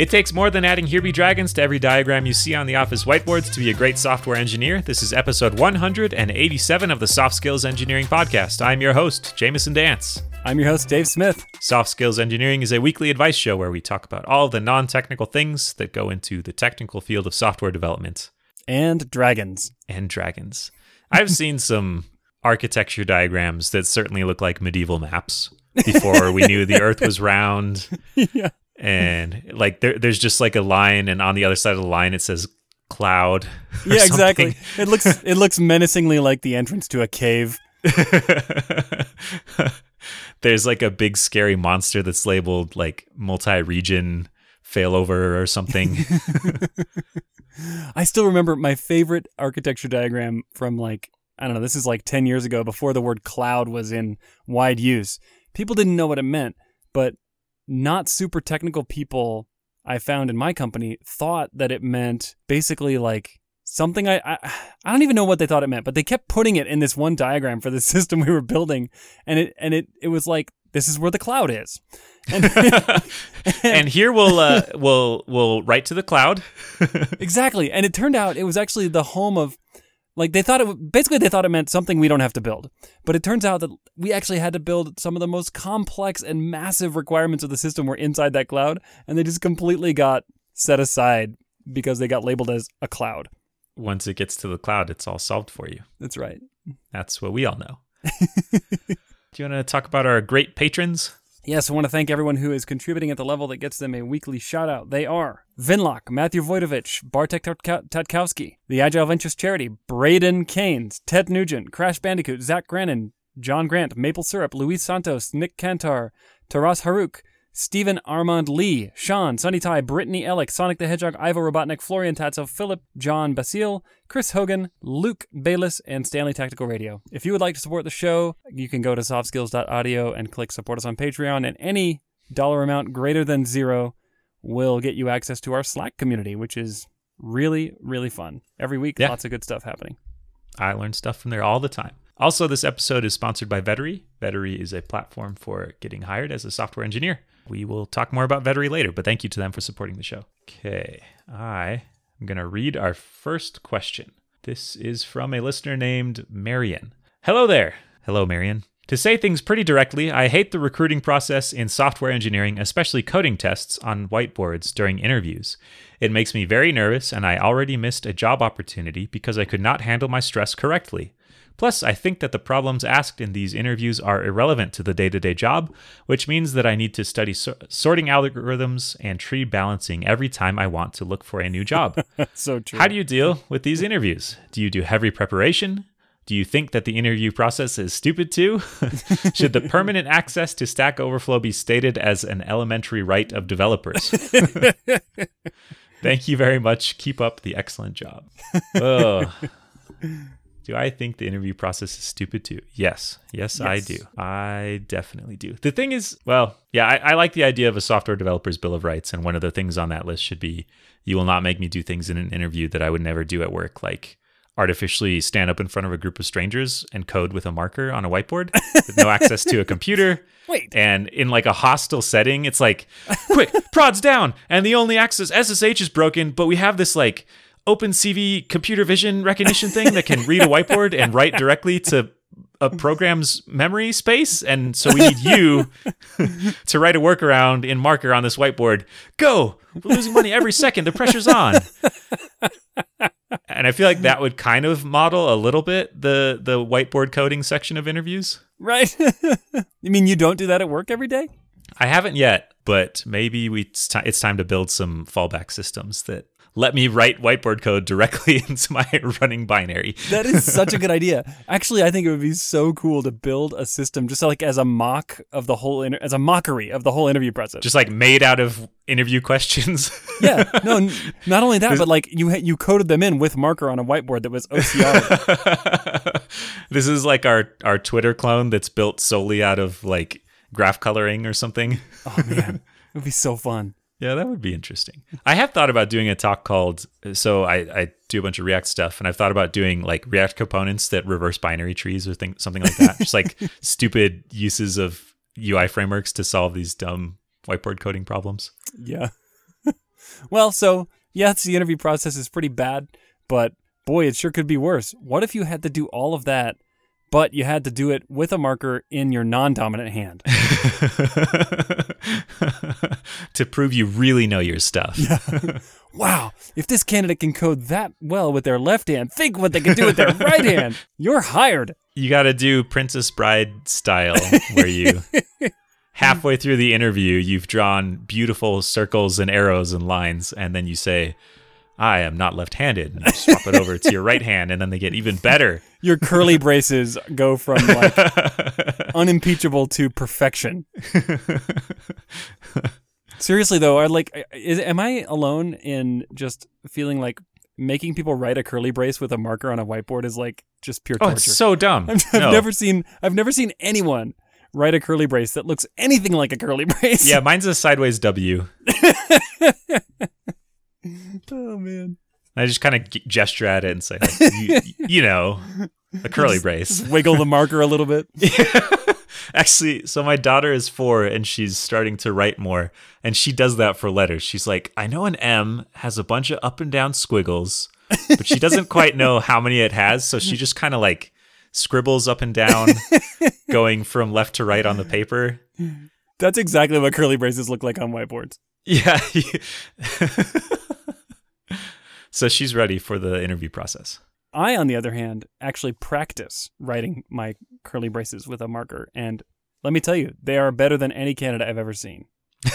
It takes more than adding Here Be Dragons to every diagram you see on the office whiteboards to be a great software engineer. This is episode 187 of the Soft Skills Engineering Podcast. I'm your host, Jamison Dance. I'm your host, Dave Smith. Soft Skills Engineering is a weekly advice show where we talk about all the non technical things that go into the technical field of software development And dragons. and dragons. I've seen some architecture diagrams that certainly look like medieval maps before we knew the earth was round. yeah. And like there, there's just like a line, and on the other side of the line it says cloud. Yeah, exactly. It looks it looks menacingly like the entrance to a cave. there's like a big scary monster that's labeled like multi-region failover or something. I still remember my favorite architecture diagram from like I don't know, this is like 10 years ago before the word cloud was in wide use. People didn't know what it meant, but not super technical people I found in my company thought that it meant basically like something I, I I don't even know what they thought it meant, but they kept putting it in this one diagram for the system we were building and it and it it was like this is where the cloud is. And and here we'll uh, we'll we'll write to the cloud. Exactly. And it turned out it was actually the home of like they thought it basically they thought it meant something we don't have to build. But it turns out that we actually had to build some of the most complex and massive requirements of the system were inside that cloud and they just completely got set aside because they got labeled as a cloud. Once it gets to the cloud, it's all solved for you. That's right. That's what we all know. Do you want to talk about our great patrons? Yes, I want to thank everyone who is contributing at the level that gets them a weekly shout out. They are Vinlock, Matthew Voidovich, Bartek Tatkowski, the Agile Ventures Charity, Braden Keynes, Ted Nugent, Crash Bandicoot, Zach Grannon, John Grant, Maple Syrup, Luis Santos, Nick Kantar, Taras Haruk, Stephen Armand Lee, Sean, Sunny Ty, Brittany Ellick, Sonic the Hedgehog, Ivo Robotnik, Florian Tatso, Philip, John Basile, Chris Hogan, Luke Bayless, and Stanley Tactical Radio. If you would like to support the show, you can go to softskills.audio and click support us on Patreon, and any dollar amount greater than zero will get you access to our Slack community, which is really, really fun. Every week, Yeah. lots of good stuff happening. I learn stuff from there all the time. Also, this episode is sponsored by Vettery. Vettery is a platform for getting hired as a software engineer. We will talk more about Vettery later, but thank you to them for supporting the show. Okay, I am going to read our first question. This is from a listener named Marion. Hello there. Hello, Marion. To say things pretty directly, I hate the recruiting process in software engineering, especially coding tests on whiteboards during interviews. It makes me very nervous, and I already missed a job opportunity because I could not handle my stress correctly. Plus, I think that the problems asked in these interviews are irrelevant to the day to day job, which means that I need to study so- sorting algorithms and tree balancing every time I want to look for a new job. so true. How do you deal with these interviews? Do you do heavy preparation? Do you think that the interview process is stupid too? Should the permanent access to Stack Overflow be stated as an elementary right of developers? Thank you very much. Keep up the excellent job. Oh. Do I think the interview process is stupid too? Yes. Yes, I do. I definitely do. The thing is, well, yeah, I, I like the idea of a software developer's bill of rights. And one of the things on that list should be you will not make me do things in an interview that I would never do at work, like artificially stand up in front of a group of strangers and code with a marker on a whiteboard with no access to a computer. Wait. And in like a hostile setting, it's like, quick, prods down, and the only access SSH is broken, but we have this like OpenCV computer vision recognition thing that can read a whiteboard and write directly to a program's memory space, and so we need you to write a workaround in marker on this whiteboard. Go! We're losing money every second. The pressure's on. And I feel like that would kind of model a little bit the the whiteboard coding section of interviews. Right? you mean you don't do that at work every day? I haven't yet, but maybe we it's, ti- it's time to build some fallback systems that let me write whiteboard code directly into my running binary. That is such a good idea. Actually, I think it would be so cool to build a system just like as a mock of the whole inter- as a mockery of the whole interview process. Just like made out of interview questions. yeah, no, n- not only that, but like you ha- you coded them in with marker on a whiteboard that was OCR. this is like our our Twitter clone that's built solely out of like graph coloring or something. oh man, it would be so fun. Yeah, that would be interesting. I have thought about doing a talk called so I, I do a bunch of React stuff and I've thought about doing like React components that reverse binary trees or thing, something like that. Just like stupid uses of UI frameworks to solve these dumb whiteboard coding problems. Yeah. Well, so yes, the interview process is pretty bad, but boy, it sure could be worse. What if you had to do all of that, but you had to do it with a marker in your non-dominant hand? to prove you really know your stuff. Wow, if this candidate can code that well with their left hand, think what they can do with their right hand. You're hired. You got to do Princess Bride style, where you halfway through the interview, you've drawn beautiful circles and arrows and lines, and then you say, I am not left handed. And you swap it over to your right hand, and then they get even better. Your curly braces go from like unimpeachable to perfection. Seriously though, I like is am I alone in just feeling like making people write a curly brace with a marker on a whiteboard is like just pure Oh, torture. it's so dumb. I've, No. never seen I've never seen anyone write a curly brace that looks anything like a curly brace. Yeah, mine's a sideways W. oh man. I just kind of g- gesture at it and say, like, you, you know, a curly brace. Wiggle the marker a little bit. Actually, so my daughter is four and she's starting to write more, and she does that for letters. She's like, I know an M has a bunch of up and down squiggles, but she doesn't quite know how many it has, so she just kind of like scribbles up and down, going from left to right on the paper. That's exactly what curly braces look like on whiteboards. Yeah. So she's ready for the interview process. I, on the other hand, actually practice writing my curly braces with a marker, and let me tell you, they are better than any candidate I've ever seen.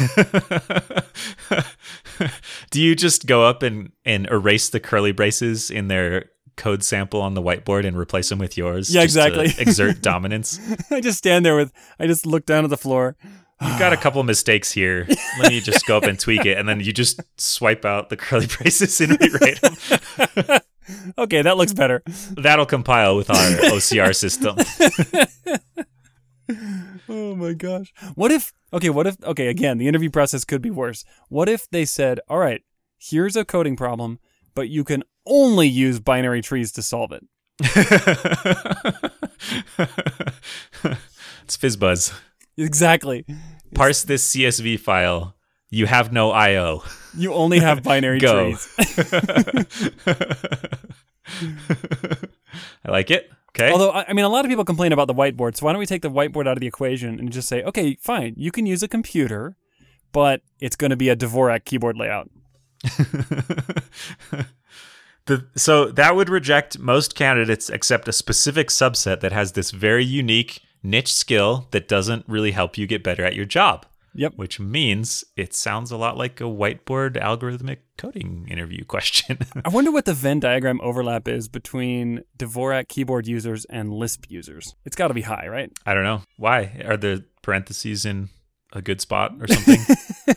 Do you just go up and, and erase the curly braces in their code sample on the whiteboard and replace them with yours? Yeah, exactly. exert dominance. I just stand there with, I just look down at the floor. You've got a couple of mistakes here. Let me just go up and tweak it, and then you just swipe out the curly braces and rewrite them. Okay, that looks better. That'll compile with our OCR system. Oh my gosh. What if, okay, what if, okay, again, the interview process could be worse. What if they said, all right, here's a coding problem, but you can only use binary trees to solve it? it's FizzBuzz. Exactly. Parse this CSV file. You have no IO. You only have binary Go. trees. I like it. Okay. Although, I I mean, a lot of people complain about the whiteboard, so why don't we take the whiteboard out of the equation and just say, okay, fine, you can use a computer, but it's going to be a Dvorak keyboard layout. the, so that would reject most candidates except a specific subset that has this very unique niche skill that doesn't really help you get better at your job. Yep. Which means it sounds a lot like a whiteboard algorithmic coding interview question. I wonder what the Venn diagram overlap is between Dvorak keyboard users and Lisp users. It's got to be high, right? I don't know. Why? Are the parentheses in a good spot or something?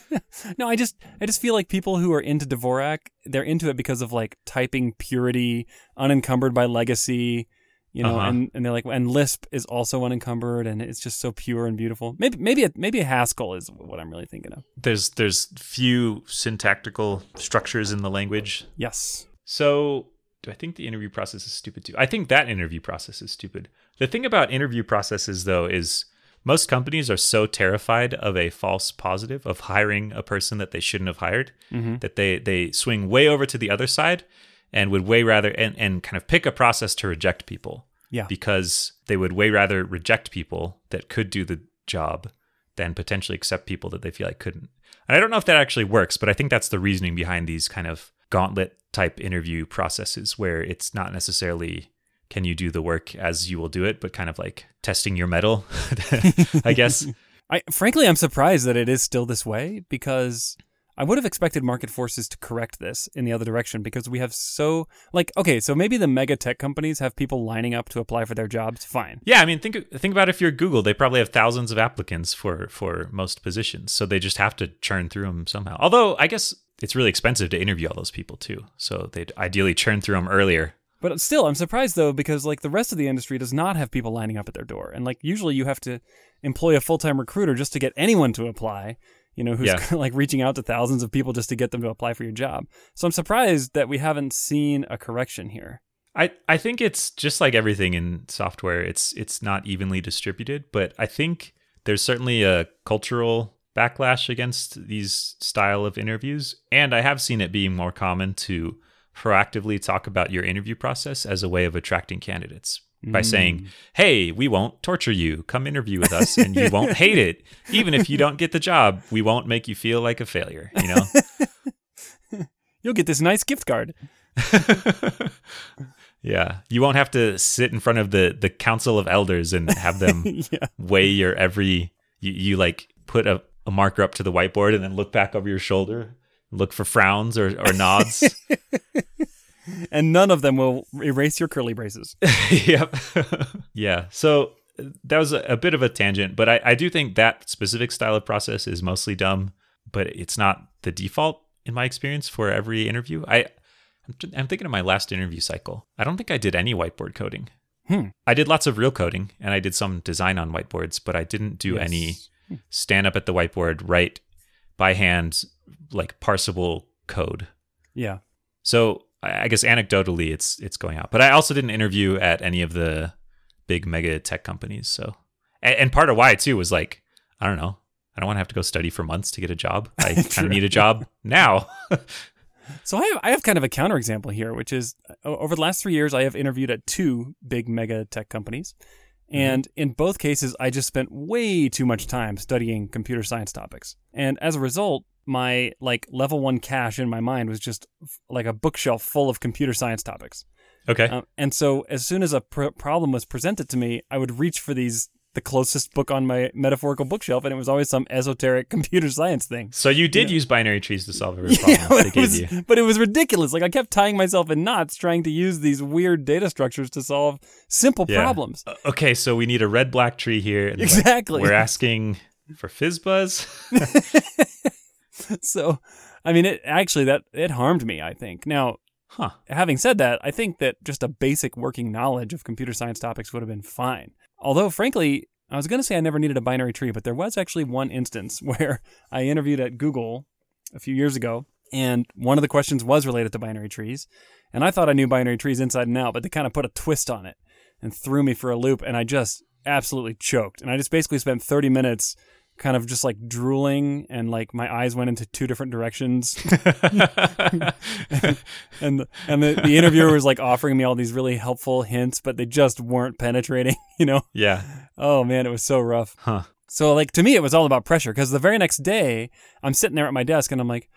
No, I just I just feel like people who are into Dvorak, they're into it because of like typing purity, unencumbered by legacy, you know, Uh-huh. and, and they're like and Lisp is also unencumbered and it's just so pure and beautiful. Maybe maybe a, maybe a Haskell is what I'm really thinking of. there's there's few syntactical structures in the language Yes. So, do I think the interview process is stupid too? I think that interview process is stupid. The thing about interview processes, though, is most companies are so terrified of a false positive of hiring a person that they shouldn't have hired that they they swing way over to the other side and would way rather and, and kind of pick a process to reject people Yeah. because they would way rather reject people that could do the job than potentially accept people that they feel like couldn't. And I don't know if that actually works, but I think that's the reasoning behind these kind of gauntlet type interview processes where it's not necessarily can you do the work as you will do it, but kind of like testing your mettle, I guess. I frankly I'm surprised that it is still this way because I would have expected market forces to correct this in the other direction because we have so like okay, so maybe the mega tech companies have people lining up to apply for their jobs, fine. Yeah, I mean, think think about if you're Google, they probably have thousands of applicants for for most positions, so they just have to churn through them somehow. Although I guess it's really expensive to interview all those people too, so they'd ideally churn through them earlier. But still, I'm surprised though because like the rest of the industry does not have people lining up at their door, and like usually you have to employ a full time recruiter just to get anyone to apply. You know, who's Yeah. like reaching out to thousands of people just to get them to apply for your job. So I'm surprised that we haven't seen a correction here. I, I think it's just like everything in software. It's it's not evenly distributed, but I think there's certainly a cultural backlash against these style of interviews, and I have seen it being more common to proactively talk about your interview process as a way of attracting candidates by saying, mm. "Hey, we won't torture you. Come interview with us, and you won't hate it. Even if you don't get the job, we won't make you feel like a failure." You know. You'll get this nice gift card. yeah, you won't have to sit in front of the the council of elders and have them yeah. weigh your every. You, you like put a, a marker up to the whiteboard and then look back over your shoulder, look for frowns or, or nods. And none of them will erase your curly braces. yep. yeah. So that was a, a bit of a tangent, but I, I do think that specific style of process is mostly dumb, but it's not the default in my experience for every interview. I I'm, thinking of my last interview cycle. I don't think I did any whiteboard coding. Hmm. I did lots of real coding and I did some design on whiteboards, but I didn't do Yes. any stand up at the whiteboard, write by hand, like parsable code. Yeah. So I guess anecdotally, it's it's going out. But I also didn't interview at any of the big mega tech companies. So and, and part of why too was like I don't know. I don't want to have to go study for months to get a job. I kind of need a job now. So I have, I have kind of a counterexample here, which is uh, over the last three years, I have interviewed at two big mega tech companies. Mm-hmm. And in both cases, I just spent way too much time studying computer science topics. And as a result, my like level one cache in my mind was just f- like a bookshelf full of computer science topics. okay. Um, and so as soon as a pr- problem was presented to me, I would reach for these the closest book on my metaphorical bookshelf, and it was always some esoteric computer science thing. so you did use binary trees to solve every problem Yeah, but it, gave was, you. but it was ridiculous. Like I kept tying myself in knots trying to use these weird data structures to solve simple Yeah. problems. Uh, Okay, so we need a red black tree here. Exactly. we're asking for fizzbuzz. So, I mean, it actually that it harmed me. I think. Now, huh. having said that, I think that just a basic working knowledge of computer science topics would have been fine. Although, frankly, I was going to say I never needed a binary tree, but there was actually one instance where I interviewed at Google a few years ago, and one of the questions was related to binary trees. And I thought I knew binary trees inside and out, but they kind of put a twist on it and threw me for a loop, and I just absolutely choked. And I just basically spent 30 minutes kind of just like drooling and like my eyes went into two different directions. And and the, the interviewer was like offering me all these really helpful hints but they just weren't penetrating you know? Yeah. oh man it was so rough. Huh. so like to me it was all about pressure because the very next day i'm sitting there at my desk and i'm like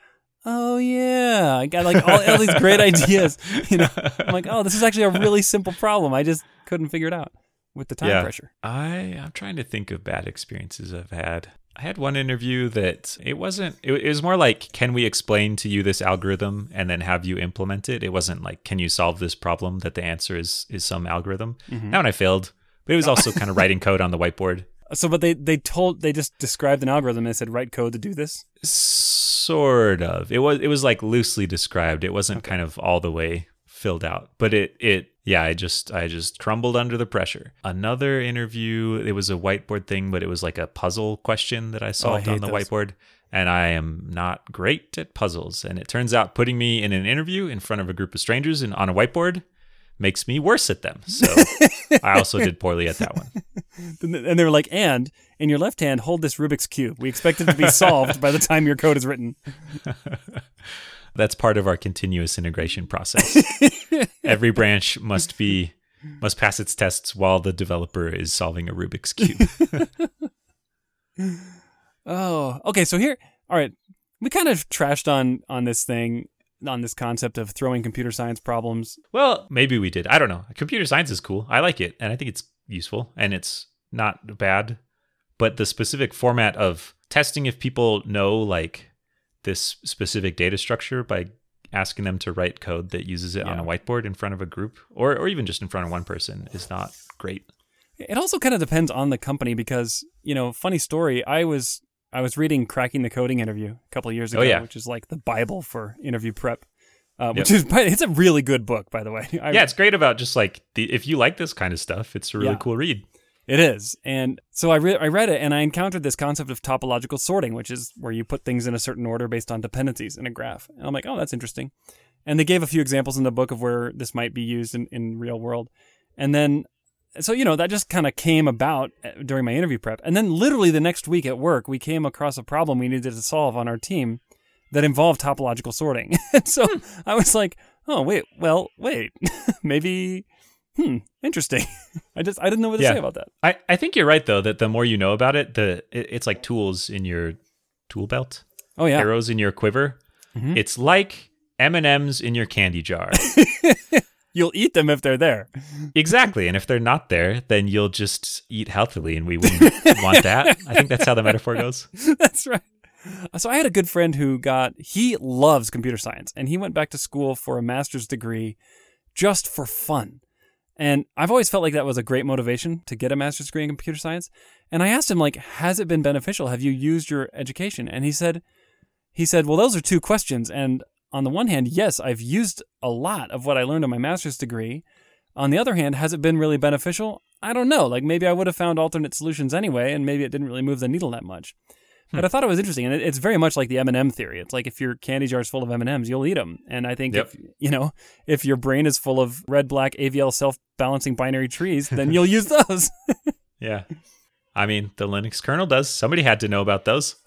oh yeah i got like all, all these great ideas you know? I'm like oh this is actually a really simple problem. I just couldn't figure it out with the time Yeah. pressure I I'm trying to think of bad experiences I've had. I had one interview that it wasn't. It, it was more like, can we explain to you this algorithm and then have you implement it? It wasn't like, can you solve this problem? That the answer is is some algorithm. Mm-hmm. That one I failed, but it was also kind of writing code on the whiteboard. so but they they told they just described an algorithm and they said write code to do this Sort of. It was it was like loosely described. It wasn't kind of all the way filled out. But it it yeah, I just I just crumbled under the pressure. Another interview, it was a whiteboard thing, but it was like a puzzle question that I solved on the those. whiteboard. And I am not great at puzzles. And it turns out putting me in an interview in front of a group of strangers and on a whiteboard makes me worse at them. So I also did poorly at that one. and they were like and in your left hand hold this rubik's cube we expect it to be solved by the time your code is written That's part of our continuous integration process. Every branch must be must pass its tests while the developer is solving a Rubik's cube. Oh, okay. So here, all right, we kind of trashed on on this thing, on this concept of throwing computer science problems. well, maybe we did. I don't know. Computer science is cool. I like it, and I think it's useful, and it's not bad. But the specific format of testing if people know like this specific data structure by asking them to write code that uses it on a whiteboard in front of a group or or even just in front of one person is not great. It also kind of depends on the company because you know, funny story. I was I was reading "Cracking the Coding" interview a couple of years Oh, ago, yeah. which is like the bible for interview prep. Uh, which is it's a really good book, by the way. I, yeah, it's great about just like the if you like this kind of stuff, it's a really Yeah. cool read. It is. And so I, re- I read it and I encountered this concept of topological sorting, which is where you put things in a certain order based on dependencies in a graph. And I'm like, oh, that's interesting. And they gave a few examples in the book of where this might be used in, in real world. And then so you know that just kind of came about uh, during my interview prep, and then literally the next week at work, we came across a problem we needed to solve on our team that involved topological sorting. and so I was like, oh wait, well wait, maybe, hmm, interesting. I just I didn't know what to Yeah. say about that. I, I think you're right though that the more you know about it, the it, it's like tools in your tool belt, Oh yeah, arrows in your quiver. Mhm. It's like M and M's in your candy jar. you'll eat them if they're there. exactly, and if they're not there, then you'll just eat healthily, and we wouldn't want that. I think that's how the metaphor goes. That's right. So I had a good friend who got he loves computer science and he went back to school for a master's degree just for fun. And I've always felt like that was a great motivation to get a master's degree in computer science. And I asked him like has it been beneficial? Have you used your education? And he said he said, "Well, those are two questions and on the one hand, yes, I've used a lot of what I learned in my master's degree. On the other hand, has it been really beneficial? I don't know. Like maybe I would have found alternate solutions anyway, and maybe it didn't really move the needle that much. But I thought it was interesting, and it, it's very much like the M and m theory. It's like if your candy jar is full of M and M's, you'll eat them. And I think Yep. if you know if your brain is full of red, black, AVL self-balancing binary trees, then you'll use those. Yeah. I mean, the Linux kernel does. Somebody had to know about those.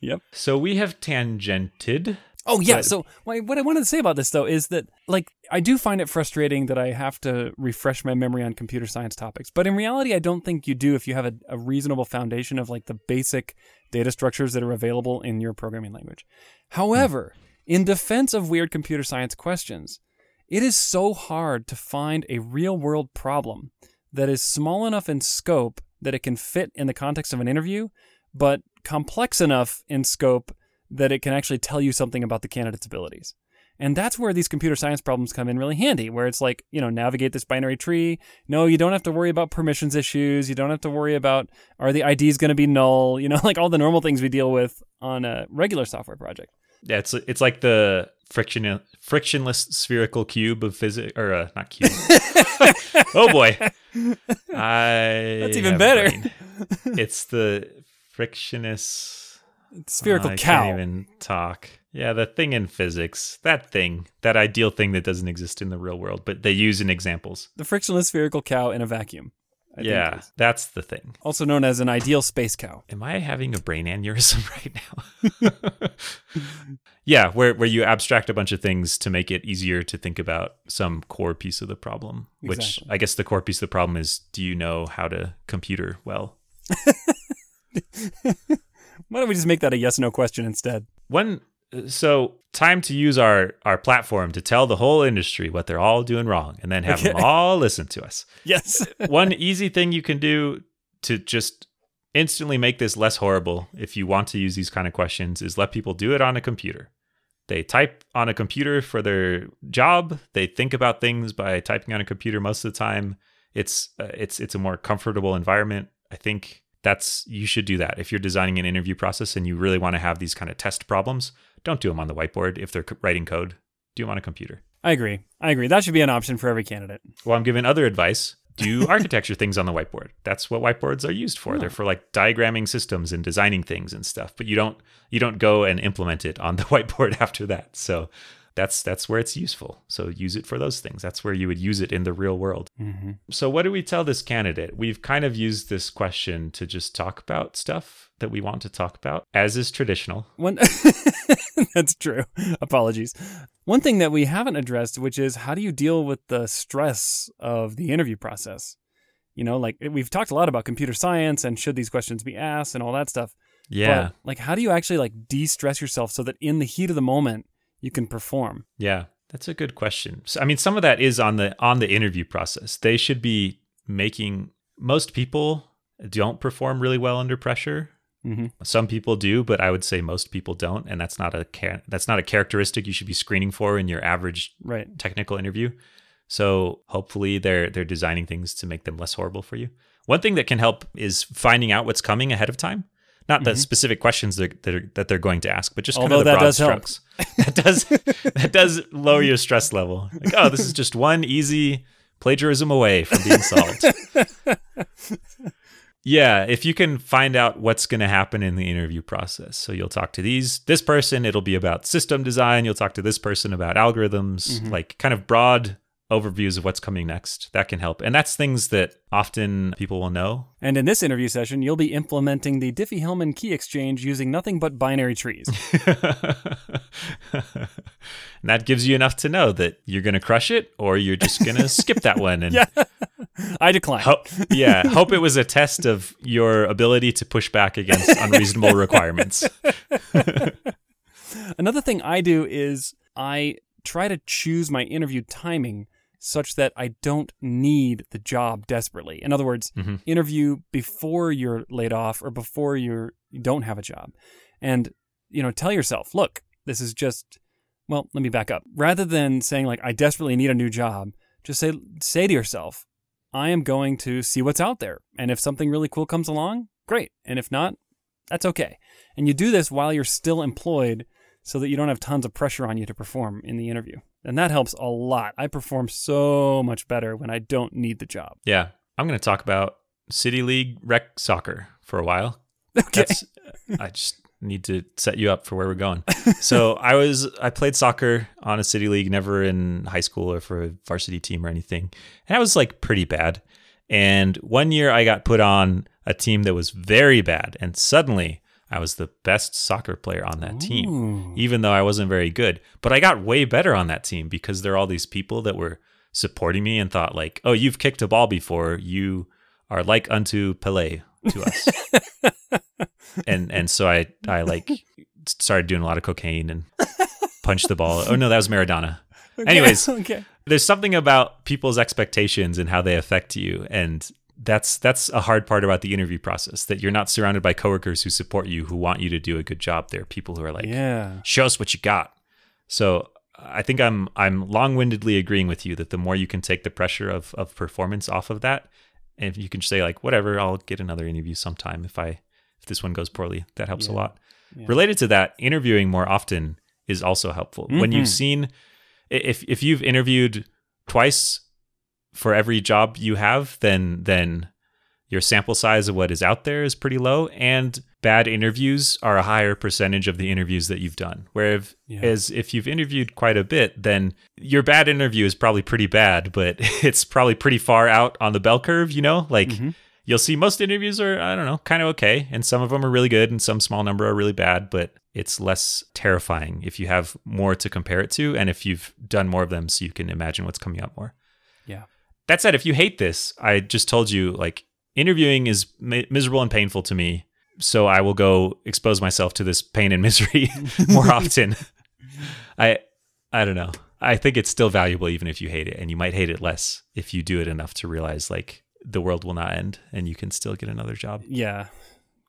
Yep. So we have tangented. Oh yeah. But- So why- what I wanted to say about this though is that like I do find it frustrating that I have to refresh my memory on computer science topics, but in reality, I don't think you do if you have a, a reasonable foundation of like the basic data structures that are available in your programming language. However, in defense of weird computer science questions, it is so hard to find a real world problem that is small enough in scope that it can fit in the context of an interview, but complex enough in scope that it can actually tell you something about the candidate's abilities. And that's where these computer science problems come in really handy, where it's like, you know, navigate this binary tree. No, you don't have to worry about permissions issues. You don't have to worry about are the IDs going to be null, you know, like all the normal things we deal with on a regular software project. Yeah, it's it's like the friction frictionless spherical cube of physics, or uh, not cube. oh boy, I That's even better. It's the frictionless Spherical I cow. Can't even talk. Yeah, the thing in physics, that thing, that ideal thing that doesn't exist in the real world, but they use in examples. The frictionless spherical cow in a vacuum. I yeah, that's the thing. Also known as an ideal space cow. Am I having a brain aneurysm right now? yeah, where where you abstract a bunch of things to make it easier to think about some core piece of the problem. Which I guess the core piece of the problem is: do you know how to computer well? Why don't we just make that a yes no question instead? One, so time to use our our platform to tell the whole industry what they're all doing wrong, and then have them all listen to us. Yes. One easy thing you can do to just instantly make this less horrible if you want to use these kind of questions is let people do it on a computer. They type on a computer for their job. They think about things by typing on a computer most of the time. It's uh, it's it's a more comfortable environment. I think that's you should do that if you're designing an interview process and you really want to have these kind of test problems. Don't do them on the whiteboard if they're writing code. Do them on a computer. I agree. I agree. That should be an option for every candidate. Well, I'm giving other advice. Do architecture things on the whiteboard. That's what whiteboards are used for. They're for like diagramming systems and designing things and stuff. But you don't you don't go and implement it on the whiteboard after that. So that's that's where it's useful. So use it for those things. That's where you would use it in the real world. Mm-hmm. So what do we tell this candidate? We've kind of used this question to just talk about stuff that we want to talk about, as is traditional. One That's true. Apologies. One thing that we haven't addressed, which is how do you deal with the stress of the interview process? You know, like we've talked a lot about computer science and should these questions be asked and all that stuff. Yeah. But like how do you actually like de-stress yourself so that in the heat of the moment you can perform? Yeah, that's a good question. So, I mean, some of that is on the on the interview process. They should be making most people don't perform really well under pressure. Mm-hmm. Some people do, but I would say most people don't, and that's not a that's not a characteristic you should be screening for in your average Right. technical interview. So hopefully they're they're designing things to make them less horrible for you. One thing that can help is finding out what's coming ahead of time. Not the specific questions that that, are, that they're going to ask, but just kind Mm-hmm. Although of the that broad strokes. that does that does lower your stress level. Like, oh, this is just one easy plagiarism away from being solved. yeah, if you can find out what's going to happen in the interview process. So you'll talk to these this person, it'll be about system design, you'll talk to this person about algorithms, like kind of broad overviews of what's coming next. That can help. And that's things that often people will know. And in this interview session, you'll be implementing the Diffie-Hellman key exchange using nothing but binary trees. and that gives you enough to know that you're going to crush it or you're just going to skip that one and yeah. I decline. Hope, yeah, hope it was a test of your ability to push back against unreasonable requirements. Another thing I do is I try to choose my interview timing such that I don't need the job desperately. In other words, Mm-hmm. interview before you're laid off or before you're you don't have a job. And you know, tell yourself, look, this is just well, let me back up. Rather than saying like I desperately need a new job, just say say to yourself, I am going to see what's out there. And if something really cool comes along, great. And if not, that's okay. And you do this while you're still employed so that you don't have tons of pressure on you to perform in the interview. And that helps a lot. I perform so much better when I don't need the job. Yeah. I'm going to talk about City League rec soccer for a while. Okay. That's, I just need to set you up for where we're going. So I was I played soccer on a city league, never in high school or for a varsity team or anything. And I was like pretty bad. And one year I got put on a team that was very bad, and suddenly I was the best soccer player on that team, even though I wasn't very good. But I got way better on that team because there are all these people that were supporting me and thought like, "Oh, you've kicked a ball before. You are like unto Pele to us." and and so I I like started doing a lot of cocaine and punched the ball. Oh no, that was Maradona. Okay, Anyways, okay. There's something about people's expectations and how they affect you, and that's that's a hard part about the interview process. That you're not surrounded by coworkers who support you, who want you to do a good job. There are people who are like, Yeah. show us what you got. So I think I'm I'm long-windedly agreeing with you that the more you can take the pressure of of performance off of that, and if you can say like whatever, I'll get another interview sometime if I if this one goes poorly, that helps a lot. Yeah. Related to that, interviewing more often is also helpful. When you've Mhm. seen if if you've interviewed twice for every job you have, then then your sample size of what is out there is pretty low and bad interviews are a higher percentage of the interviews that you've done whereas Yeah. if you've interviewed quite a bit then your bad interview is probably pretty bad but it's probably pretty far out on the bell curve you know like Mhm. you'll see most interviews are i don't know kind of okay and some of them are really good and some small number are really bad but it's less terrifying if you have more to compare it to and if you've done more of them so you can imagine what's coming up more. That said, if you hate this, I just told you like interviewing is mi- miserable and painful to me. So I will go expose myself to this pain and misery more often. I I don't know. I think it's still valuable even if you hate it, and you might hate it less if you do it enough to realize like the world will not end and you can still get another job. Yeah.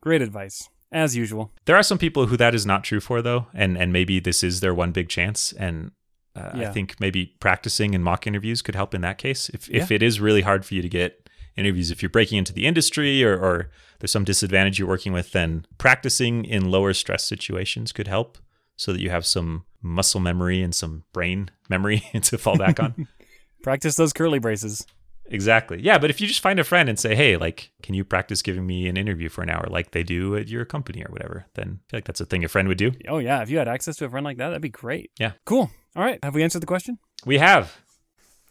Great advice. As usual. There are some people who that is not true for though, and and maybe this is their one big chance. And uh, I think maybe practicing and mock interviews could help in that case. If if it is really hard for you to get interviews, if you're breaking into the industry or or there's some disadvantage you're working with, then practicing in lower stress situations could help, so that you have some muscle memory and some brain memory to fall back on. Practice those curly braces. Exactly. Yeah, but if you just find a friend and say, "Hey, like, can you practice giving me an interview for an hour, like they do at your company or whatever?" Then I feel like that's a thing a friend would do. Oh, yeah. If you had access to a friend like that, that'd be great. Yeah. Cool. All right. Have we answered the question? We have.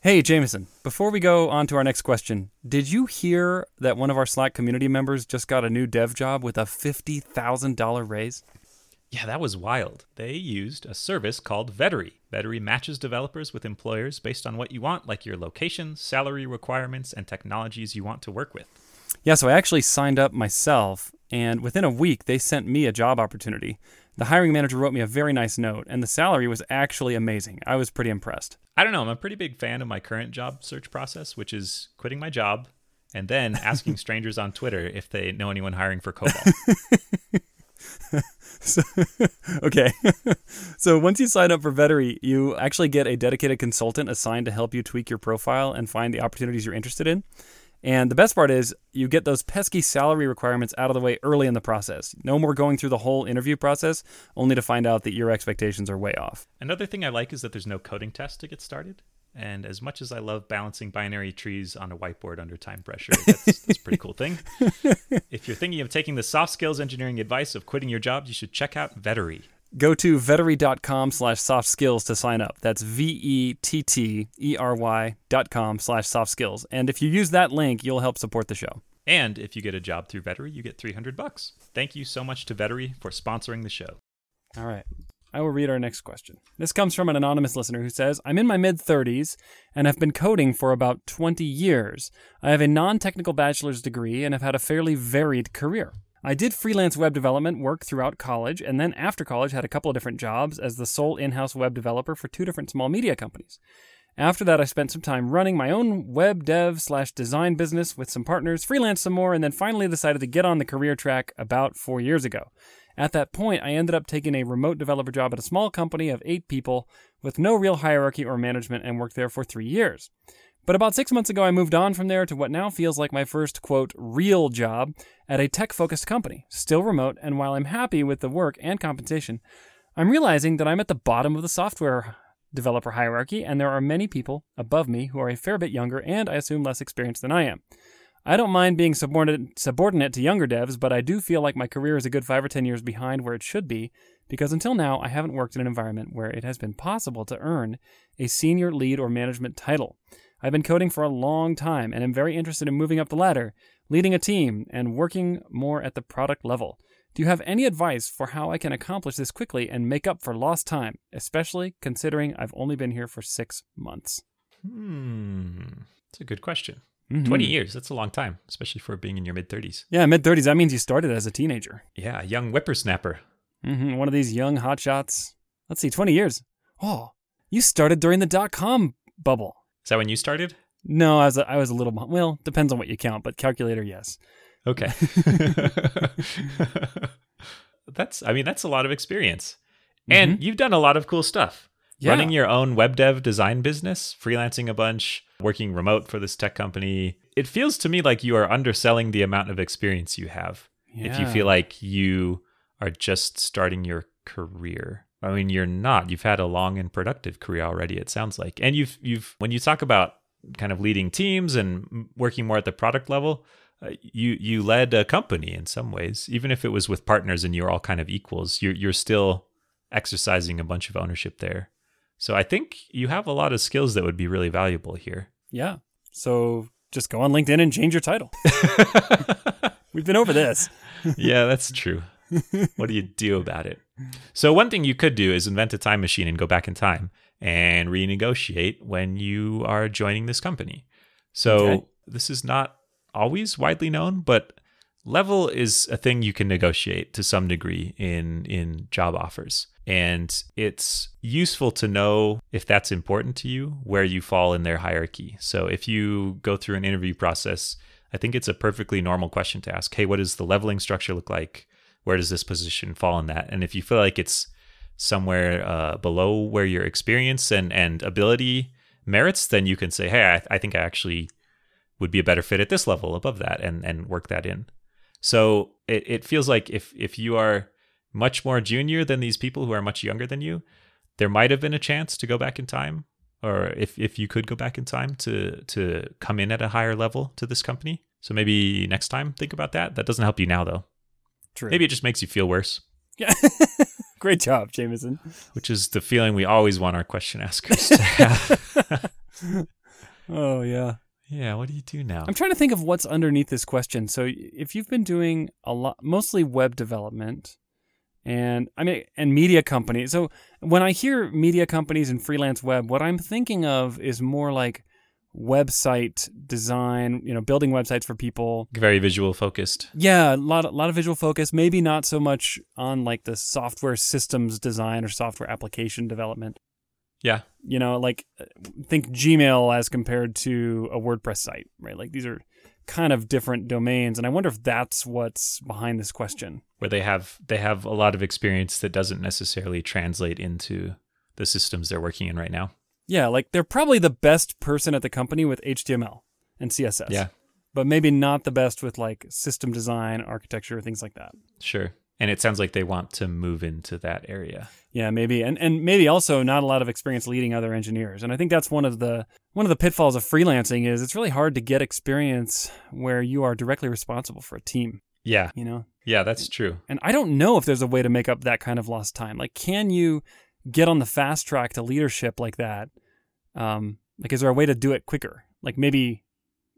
Hey, Jamison, before we go on to our next question, did you hear that one of our Slack community members just got a new dev job with a $50,000 raise? Yeah, that was wild. They used a service called Vettery. Vettery matches developers with employers based on what you want, like your location, salary requirements, and technologies you want to work with. Yeah, so I actually signed up myself, and within a week, they sent me a job opportunity. The hiring manager wrote me a very nice note, and the salary was actually amazing. I was pretty impressed. I don't know, I'm a pretty big fan of my current job search process, which is quitting my job and then asking strangers on Twitter if they know anyone hiring for COBOL. So, okay. so once you sign up for Vettery, you actually get a dedicated consultant assigned to help you tweak your profile and find the opportunities you're interested in. And the best part is you get those pesky salary requirements out of the way early in the process. No more going through the whole interview process only to find out that your expectations are way off. Another thing I like is that there's no coding test to get started. And as much as I love balancing binary trees on a whiteboard under time pressure, that's, that's a pretty cool thing. if you're thinking of taking the soft skills engineering advice of quitting your job, you should check out Vettery. Go to vettery.com slash soft skills to sign up. That's V-E-T-T-E-R-Y dot com slash soft skills. And if you use that link, you'll help support the show. And if you get a job through Vettery, you get 300 bucks. Thank you so much to Vettery for sponsoring the show. All right. I will read our next question. This comes from an anonymous listener who says, I'm in my mid 30s and have been coding for about 20 years. I have a non technical bachelor's degree and have had a fairly varied career. I did freelance web development work throughout college, and then after college had a couple of different jobs as the sole in house web developer for two different small media companies. After that, I spent some time running my own web dev slash design business with some partners, freelance some more, and then finally decided to get on the career track about four years ago. At that point, I ended up taking a remote developer job at a small company of eight people with no real hierarchy or management and worked there for three years. But about six months ago, I moved on from there to what now feels like my first, quote, real job at a tech focused company, still remote, and while I'm happy with the work and compensation, I'm realizing that I'm at the bottom of the software developer hierarchy, and there are many people above me who are a fair bit younger and, I assume, less experienced than I am. I don't mind being subordinate, subordinate to younger devs, but I do feel like my career is a good five or ten years behind where it should be, because until now, I haven't worked in an environment where it has been possible to earn a senior lead or management title. I've been coding for a long time and am very interested in moving up the ladder, leading a team, and working more at the product level. Do you have any advice for how I can accomplish this quickly and make up for lost time, especially considering I've only been here for six months? Hmm. That's a good question. Mhm. 20 years, that's a long time, especially for being in your mid 30s. Yeah, mid 30s. That means you started as a teenager. Yeah, a young whippersnapper. hmm One of these young hotshots. Let's see, 20 years. Oh, you started during the dot com bubble. Is that when you started? No, I was a, I was a little well. Depends on what you count, but calculator, yes. Okay. that's, I mean, that's a lot of experience. And you've done a lot of cool stuff. Yeah. Running your own web dev design business, freelancing a bunch, working remote for this tech company. It feels to me like you are underselling the amount of experience you have. If you feel like you are just starting your career. I mean, you're not. You've had a long and productive career already, it sounds like. And you've you've when you talk about kind of leading teams and working more at the product level, uh, you you led a company in some ways, even if it was with partners and you're all kind of equals. You're you're still exercising a bunch of ownership there. So I think you have a lot of skills that would be really valuable here. Yeah. So just go on LinkedIn and change your title. We've been over this. yeah, that's true. what do you do about it? So one thing you could do is invent a time machine and go back in time and renegotiate when you are joining this company. So Okay. this is not always widely known, but level is a thing you can negotiate to some degree in in job offers. And it's useful to know if that's important to you, where you fall in their hierarchy. So if you go through an interview process, I think it's a perfectly normal question to ask, hey, what does the leveling structure look like? Where does this position fall in that? And if you feel like it's somewhere uh, below where your experience and, and ability merits, then you can say, hey, I, I think I actually would be a better fit at this level above that and, and work that in. So it, it feels like if, if you are much more junior than these people who are much younger than you, there might have been a chance to go back in time or if, if you could go back in time to to come in at a higher level to this company. So maybe next time think about that. That doesn't help you now though. True. Maybe it just makes you feel worse, Yeah. Great job, Jamison. which is the feeling we always want our question askers to have. Oh yeah. Yeah, what do you do now? I'm trying to think of what's underneath this question. So if you've been doing a lot, mostly web development, and I mean, and media companies. So when I hear media companies and freelance web, what I'm thinking of is more like website design. You know, building websites for people. Very visual focused. Yeah, a lot, a lot of visual focus. Maybe not so much on like the software systems design or software application development. Yeah. You know, like uh, think Gmail as compared to a WordPress site, right? Like these are kind of different domains, and I wonder if that's what's behind this question. Where they have they have a lot of experience that doesn't necessarily translate into the systems they're working in right now. Yeah, like they're probably the best person at the company with HTML and CSS. Yeah. But maybe not the best with like system design, architecture, things like that. Sure. And it sounds like they want to move into that area. Yeah, maybe, and and maybe also not a lot of experience leading other engineers. And I think that's one of the one of the pitfalls of freelancing is it's really hard to get experience where you are directly responsible for a team. Yeah. You know, Yeah, that's true. And I don't know if there's a way to make up that kind of lost time. Like, can you get on the fast track to leadership like that? Um, like, is there a way to do it quicker? Like, maybe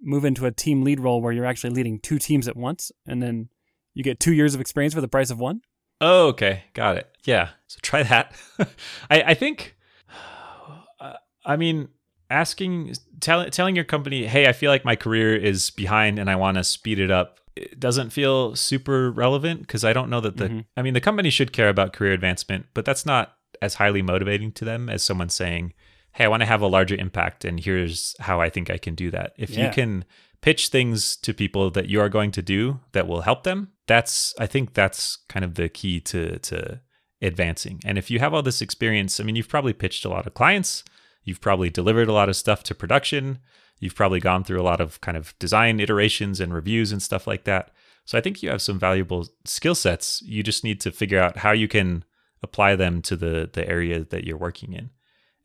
move into a team lead role where you're actually leading two teams at once, and then you get two years of experience for the price of one. Oh, okay, got it. Yeah, so try that. I, I think. I mean, asking, tell, telling your company, "Hey, I feel like my career is behind, and I want to speed it up." It doesn't feel super relevant because I don't know that the. Mm-hmm. I mean, the company should care about career advancement, but that's not as highly motivating to them as someone saying, "Hey, I want to have a larger impact, and here's how I think I can do that." If Yeah. you can pitch things to people that you are going to do that will help them, that's I think that's kind of the key to to advancing. And if you have all this experience, I mean, you've probably pitched a lot of clients, you've probably delivered a lot of stuff to production, you've probably gone through a lot of kind of design iterations and reviews and stuff like that. So I think you have some valuable skill sets. You just need to figure out how you can apply them to the the area that you're working in.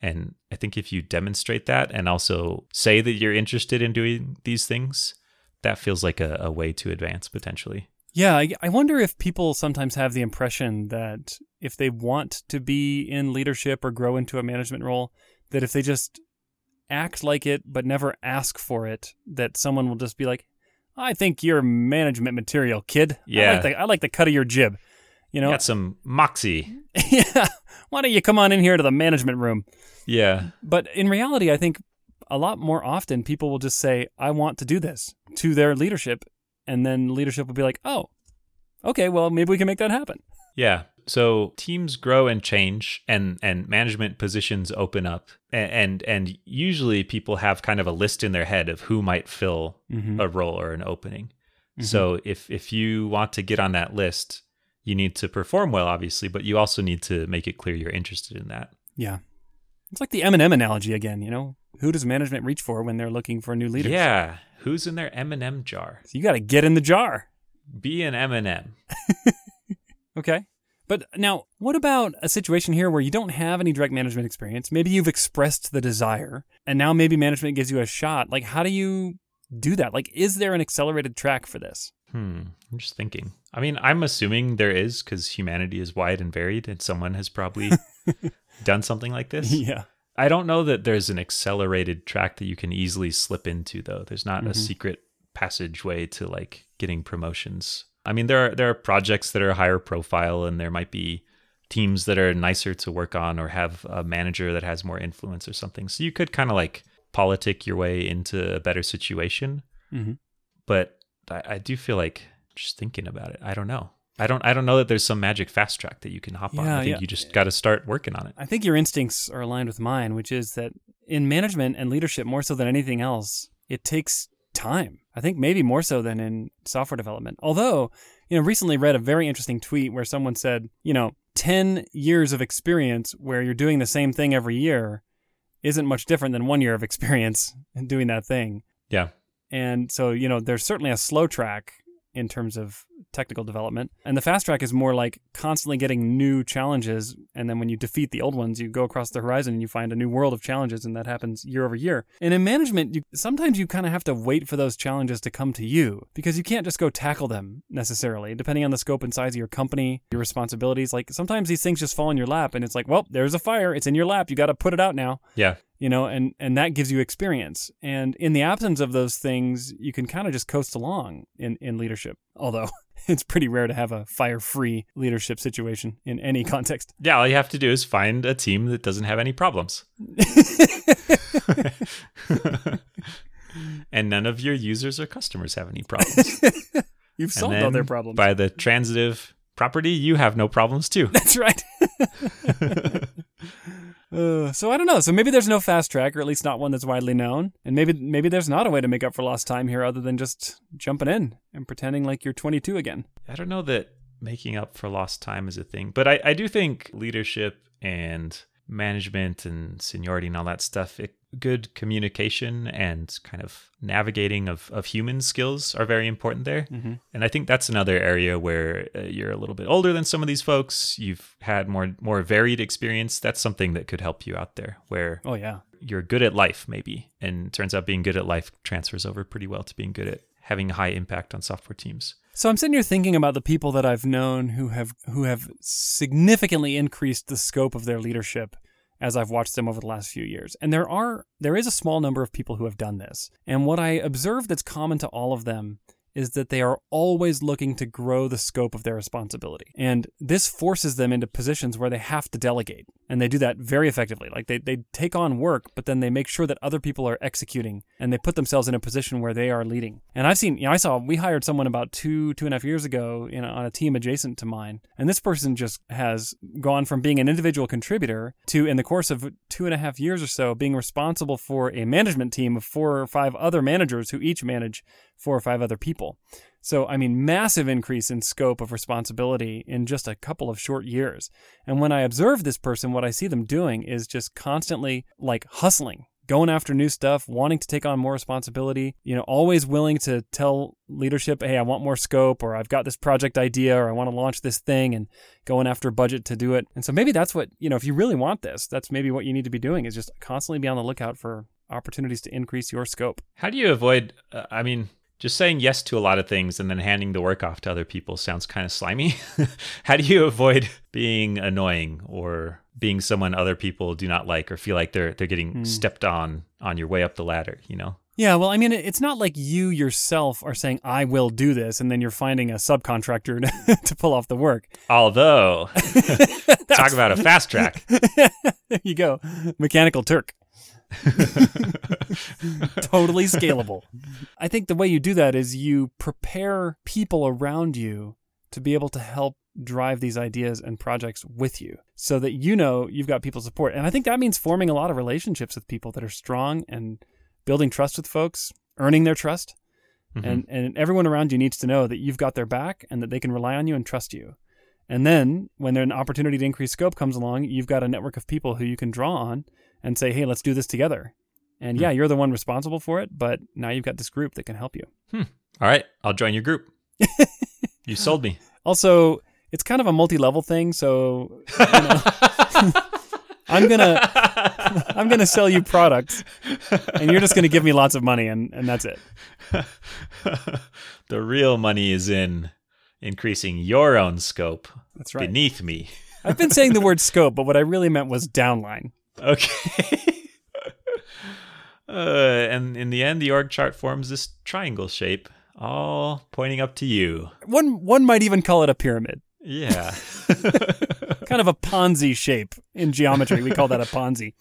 And I think if you demonstrate that and also say that you're interested in doing these things, that feels like a, a way to advance potentially. Yeah, I, I wonder if people sometimes have the impression that if they want to be in leadership or grow into a management role, that if they just act like it but never ask for it, that someone will just be like, "I think you're management material, kid. I Yeah. like the, I like the cut of your jib." You know, Got some moxie. yeah. Why don't you come on in here to the management room? Yeah. But in reality, I think a lot more often people will just say, I want to do this to their leadership. And then leadership will be like, oh, okay, well, maybe we can make that happen. Yeah. So teams grow and change and and management positions open up and and, usually people have kind of a list in their head of who might fill Mm-hmm. a role or an opening. So if if you want to get on that list, you need to perform well obviously, but you also need to make it clear you're interested in that. Yeah. It's like the M&M analogy again, you know? Who does management reach for when they're looking for new leaders? Yeah. Who's in their M&M jar? So you got to get in the jar. Be an M&M. Okay. But now, what about a situation here where you don't have any direct management experience? Maybe you've expressed the desire, and now maybe management gives you a shot. Like, how do you do that? Like, is there an accelerated track for this? Hmm. I'm just thinking. I mean, I'm assuming there is because humanity is wide and varied, and someone has probably done something like this. yeah. I don't know that there's an accelerated track that you can easily slip into, though. There's not a Mhm. secret passageway to like getting promotions. I mean, there are there are projects that are higher profile, and there might be teams that are nicer to work on, or have a manager that has more influence or something. So you could kind of like politic your way into a better situation. Mhm. But I, I do feel like just thinking about it, I don't know. I don't I don't know that there's some magic fast track that you can hop on. I think yeah. you just got to start working on it. I think your instincts are aligned with mine, which is that in management and leadership, more so than anything else, it takes time. I think maybe more so than in software development. Although, you know, recently read a very interesting tweet where someone said, you know, 10 years of experience where you're doing the same thing every year isn't much different than one year of experience in doing that thing. Yeah. And so, you know, there's certainly a slow track in terms of technical development. And the fast track is more like constantly getting new challenges. And then when you defeat the old ones, you go across the horizon and you find a new world of challenges. And that happens year over year. And in management, you, sometimes you kind of have to wait for those challenges to come to you because you can't just go tackle them necessarily, depending on the scope and size of your company, your responsibilities. Like sometimes these things just fall in your lap and it's like, well, there's a fire. It's in your lap. You got to put it out now Yeah. You know and and that gives you experience and in the absence of those things you can kind of just coast along in in leadership although it's pretty rare to have a fire free leadership situation in any context Yeah, all you have to do is find a team that doesn't have any problems. and none of your users or customers have any problems. you've solved all their problems By the transitive property, you have no problems too. that's right Uh, so I don't know. So maybe there's no fast track, or at least not one that's widely known. And maybe maybe there's not a way to make up for lost time here, other than just jumping in and pretending like you're 22 again. I don't know that making up for lost time is a thing, but I, I do think leadership and management and seniority and all that stuff, it, good communication and kind of navigating of, of human skills are very important there. Mm-hmm. And I think that's another area where uh, you're a little bit older than some of these folks. You've had more more varied experience. That's something that could help you out there. Where Oh yeah. you're good at life, maybe, and turns out being good at life transfers over pretty well to being good at having a high impact on software teams. So I'm sitting here thinking about the people that I've known who have who have significantly increased the scope of their leadership as I've watched them over the last few years. And there are there is a small number of people who have done this. And what I observe that's common to all of them is that they are always looking to grow the scope of their responsibility. And this forces them into positions where they have to delegate. And they do that very effectively. Like they, they take on work, but then they make sure that other people are executing and they put themselves in a position where they are leading. And I've seen, you know, I saw, we hired someone about two, two and a half years ago on a team adjacent to mine. And this person just has gone from being an individual contributor to, in the course of two and a half years or so, being responsible for a management team of four or five other managers who each manage four or five other people. So, I mean, massive increase in scope of responsibility in just a couple of short years. And when I observe this person, what I see them doing is just constantly like hustling, going after new stuff, wanting to take on more responsibility, you know, always willing to tell leadership, hey, I want more scope, or I've got this project idea, or I want to launch this thing, and going after budget to do it. And so maybe that's what, you know, if you really want this, that's maybe what you need to be doing is just constantly be on the lookout for opportunities to increase your scope. How do you avoid, uh, I mean, just saying yes to a lot of things and then handing the work off to other people sounds kind of slimy. How do you avoid being annoying or being someone other people do not like or feel like they're they're getting mm. stepped on on your way up the ladder, you know? Yeah, well, I mean, it's not like you yourself are saying, I will do this, and then you're finding a subcontractor to, to pull off the work. Although, talk about a fast track. there you go. Mechanical Turk. totally scalable. I think the way you do that is you prepare people around you to be able to help drive these ideas and projects with you so that you know you've got people's support. And I think that means forming a lot of relationships with people that are strong and building trust with folks, earning their trust. Mm-hmm. And and everyone around you needs to know that you've got their back and that they can rely on you and trust you. And then when an opportunity to increase scope comes along, you've got a network of people who you can draw on and say, hey, let's do this together. And hmm. yeah, you're the one responsible for it, but now you've got this group that can help you. Hmm. All right, I'll join your group. you sold me. Also, it's kind of a multi-level thing, so you know, I'm gonna I'm gonna sell you products, and you're just gonna give me lots of money, and and that's it. the real money is in increasing your own scope. That's right. Beneath me. I've been saying the word scope, but what I really meant was downline. Okay. uh, and in the end, the org chart forms this triangle shape, all pointing up to you. One one might even call it a pyramid. Yeah. kind of a Ponzi shape in geometry. We call that a Ponzi.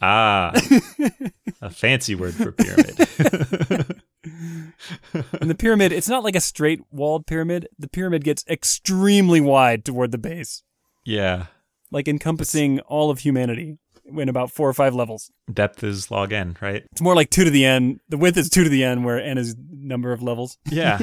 Ah, a fancy word for pyramid. and the pyramid, it's not like a straight walled pyramid. The pyramid gets extremely wide toward the base. Yeah. Like encompassing all of humanity in about four or five levels. Depth is log n, right? It's more like two to the n. The width is two to the n, where n is number of levels. Yeah.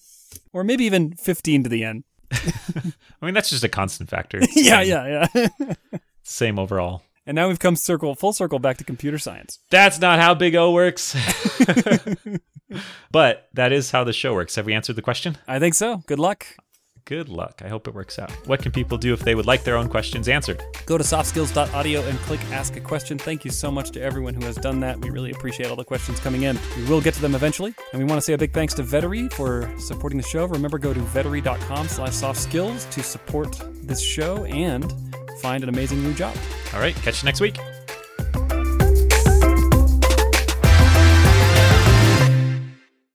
or maybe even 15 to the n. I mean, that's just a constant factor. yeah, yeah, yeah. Same overall. And now we've come circle full circle back to computer science. That's not how Big O works. but that is how the show works. Have we answered the question? I think so. Good luck. Good luck. I hope it works out. What can people do if they would like their own questions answered? Go to softskills.audio and click Ask a Question. Thank you so much to everyone who has done that. We really appreciate all the questions coming in. We will get to them eventually. And we want to say a big thanks to Vettery for supporting the show. Remember, go to vettery.com slash softskills to support this show and find an amazing new job. All right. Catch you next week.